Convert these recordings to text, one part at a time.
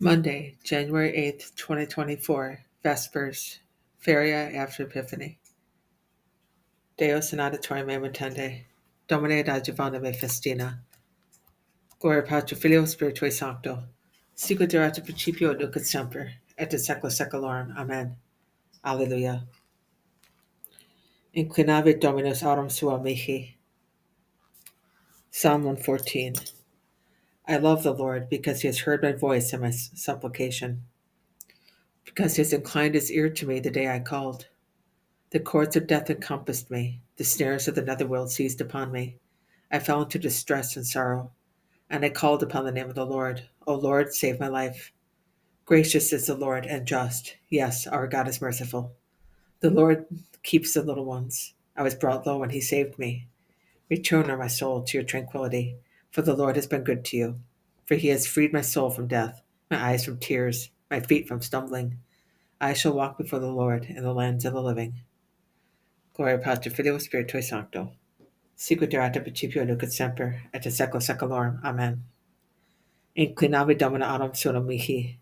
Monday, January 8th, 2024, Vespers, Feria after Epiphany. Deus in auditorium mutande. Domine adjuvanda me festina. Gloria Patri Filio Spiritui Sancto. Sicut erat principio et nunc et semper, et in secula seculorum. Amen. Alleluia. Inclinavit Dominus aurum sua mihi. Psalm 114. I love the Lord because he has heard my voice and my supplication, because he has inclined his ear to me the day I called. The cords of death encompassed me, the snares of the netherworld seized upon me. I fell into distress and sorrow, and I called upon the name of the Lord. O Lord, save my life. Gracious is the Lord and just. Yes, our God is merciful. The Lord keeps the little ones. I was brought low, and he saved me. Return, O my soul, to your tranquility for the Lord has been good to you. For he has freed my soul from death, my eyes from tears, my feet from stumbling. I shall walk before the Lord in the lands of the living. Gloria Patri Filio Spiritui Sancto. Sicut erat principio nunc et semper, et in secula seculorum. Amen. Inclinavi Domino aurum sonum mihi.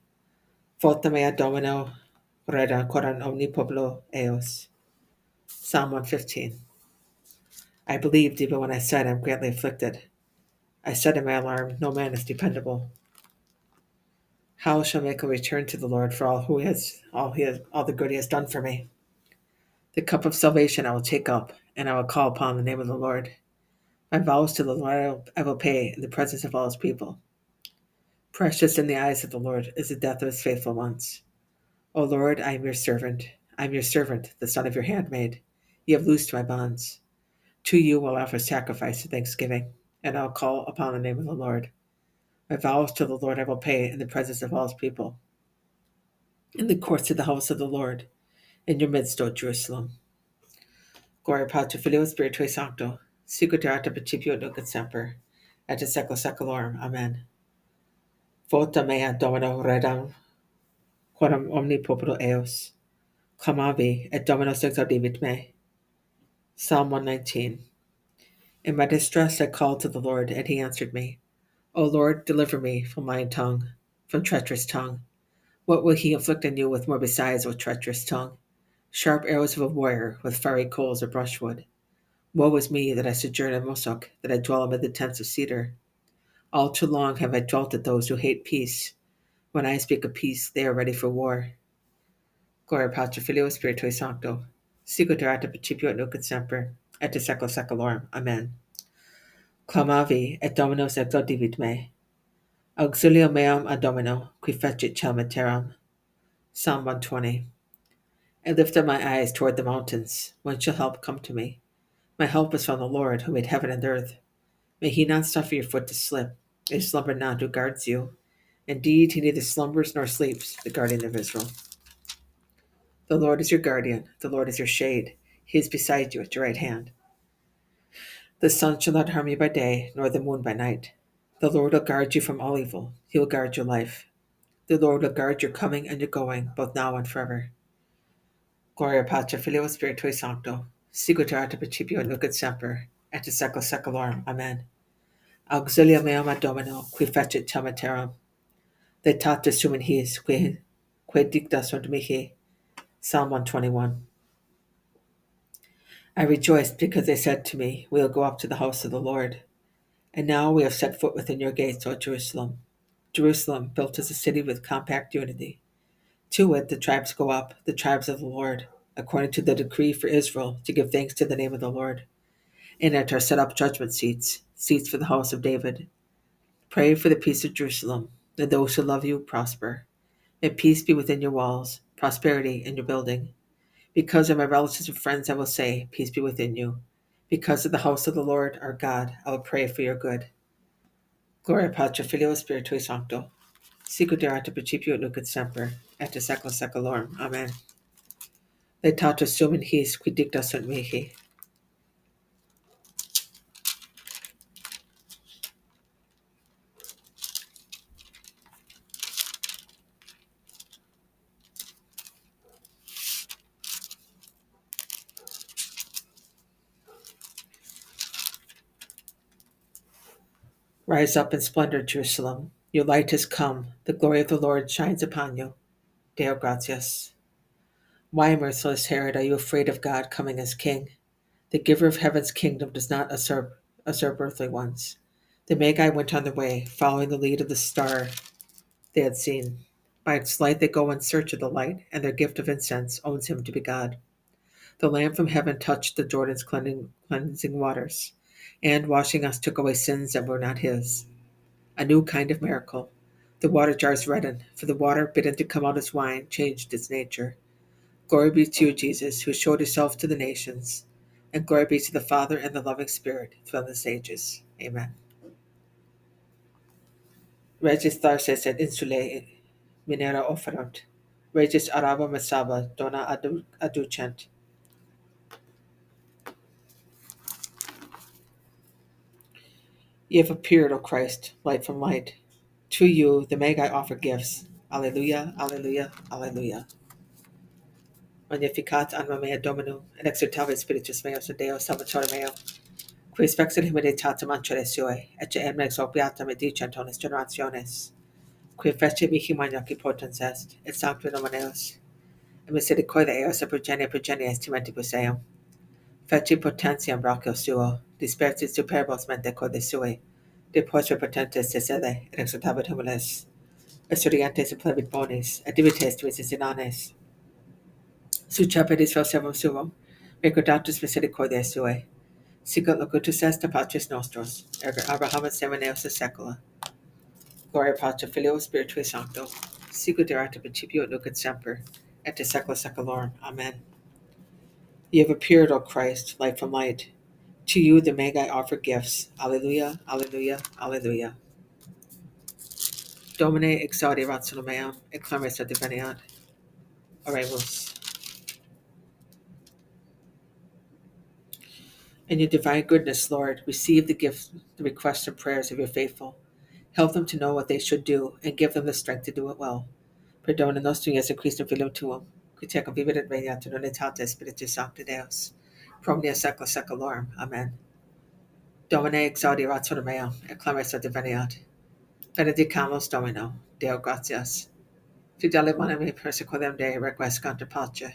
Vota mea Domino, reda coram omni populo eos. Psalm 115. I believed even when I said I'm greatly afflicted. I said in my alarm, No man is dependable. How shall I make a return to the Lord for all who has all he has all the good he has done for me? The cup of salvation I will take up, and I will call upon the name of the Lord. My vows to the Lord I will pay in the presence of all his people. Precious in the eyes of the Lord is the death of his faithful ones. O Lord, I am your servant. I am your servant, the son of your handmaid. You have loosed my bonds. To you will offer sacrifice of thanksgiving and I'll call upon the name of the Lord. My vows to the Lord I will pay in the presence of all his people, in the courts of the house of the Lord, in your midst, O Jerusalem. Gloria Patri Filio Spiritui Sancto, sicut erat principio nunc et semper, et in secula seculorum. Amen. Vota mea Domino redam, quorum omni populo eos, clamavi, et Dominus exaudivit me. Psalm 119. In my distress I called to the Lord, and he answered me. O Lord, deliver me from lying tongue, from treacherous tongue. What will he inflict on you with more besides, O treacherous tongue? Sharp arrows of a warrior with fiery coals of brushwood. Woe is me that I sojourn in Meshech, that I dwell amid the tents of Kedar. All too long have I dwelt at those who hate peace. When I speak of peace, they are ready for war. Gloria Patri Filio Spiritui Sancto, sicut erat principio et nunc semper, et in secula seculorum. Amen. Clamavi et Dominus exaudivit me. Auxilio meum ad Domino, qui fecit celum terram. Psalm 120. I lift up my eyes toward the mountains. When shall help come to me? My help is from the Lord, who made heaven and earth. May he not suffer your foot to slip. May slumber not who guards you. Indeed, he neither slumbers nor sleeps, the guardian of Israel. The Lord is your guardian. The Lord is your shade. He is beside you at your right hand. The sun shall not harm you by day, nor the moon by night. The Lord will guard you from all evil. He will guard your life. The Lord will guard your coming and your going, both now and forever. Gloria Patri Filio Spiritui Sancto, sicut erat principio nunc et semper, et in secula seculorum. Amen. Auxilia meum ad Domino, qui fecit celum terram. Laetatus sumen his, qui, qui dicta sunt mihi. Psalm 121. I rejoiced because they said to me, We will go up to the house of the Lord. And now we have set foot within your gates, O Jerusalem. Jerusalem, built as a city with compact unity. To it the tribes go up, the tribes of the Lord, according to the decree for Israel, to give thanks to the name of the Lord. In it are set up judgment seats, seats for the house of David. Pray for the peace of Jerusalem, that those who love you prosper. May peace be within your walls, prosperity in your building. Because of my relatives and friends, I will say, Peace be within you. Because of the house of the Lord our God, I will pray for your good. Gloria Patri Filio Spiritui Sancto, sicut erat principio et semper, et in secula seculorum. Amen. Laetatus sumen his qui dicta sunt mihi. Rise up in splendor, Jerusalem. Your light has come. The glory of the Lord shines upon you. Deo gratias. Why, merciless Herod, are you afraid of God coming as king? The giver of heaven's kingdom does not usurp, usurp earthly ones. The Magi went on their way, following the lead of the star they had seen. By its light they go in search of the light, and their gift of incense owns him to be God. The Lamb from heaven touched the Jordan's cleansing, cleansing waters, and washing us took away sins that were not his. A new kind of miracle. The water jars reddened, for the water bidden to come out as wine changed its nature. Glory be to you, Jesus, who showed yourself to the nations, and glory be to the Father and the loving Spirit throughout the ages. Amen. Regis tharses et insulae minera offerant. Regis araba masaba dona adu- aducent. You have appeared, O Christ, light from light. To you, the Magi offer gifts. Alleluia, alleluia, alleluia. Magnificat anima mea Dominum, and exultavit spiritus meus in Deo Salvatore meo, qui spexit humilitatem ancere sue, ecce em ex opiatam et dicentonis generationes, qui fece mihi magnaci potens est, et sanctum nomen et misericordia eos et progenie progenie estimentibus eum. Feci potentiam brachio suo, dispersit superbos mente corde sui, de postre potentes cesede, et exultavit humiles, estudiantes plebit bonis, et divites tuisis inanes, Sucepedis vel servum suum, recordatus misericordiae suae. Sicut locutus est a Patris nostros, ergo Abraham et semeneos in secula. Gloria Patri Filio Spiritui Sancto, sicut erat in principio et nunc et semper, et de secula seculorum. Amen. You have appeared, O Christ, light from light. To you the Magi offer gifts. Alleluia, alleluia, alleluia. Domine exaudi ratio meam, et clames. Oremus. In your divine goodness, Lord, receive the gifts, the requests, and prayers of your faithful. Help them to know what they should do, and give them the strength to do it well. Perdona nostrum Jesu Christum filium tuum, et regnat in unitate Spiritus Sancti Deus, pro omnia secula seculorum. Amen. Domine exaudi ratio meam, et clames ad diveniat. Benedicamus Domino, Deo gratias. Fidele monemi persequendum Dei requiescant in pace.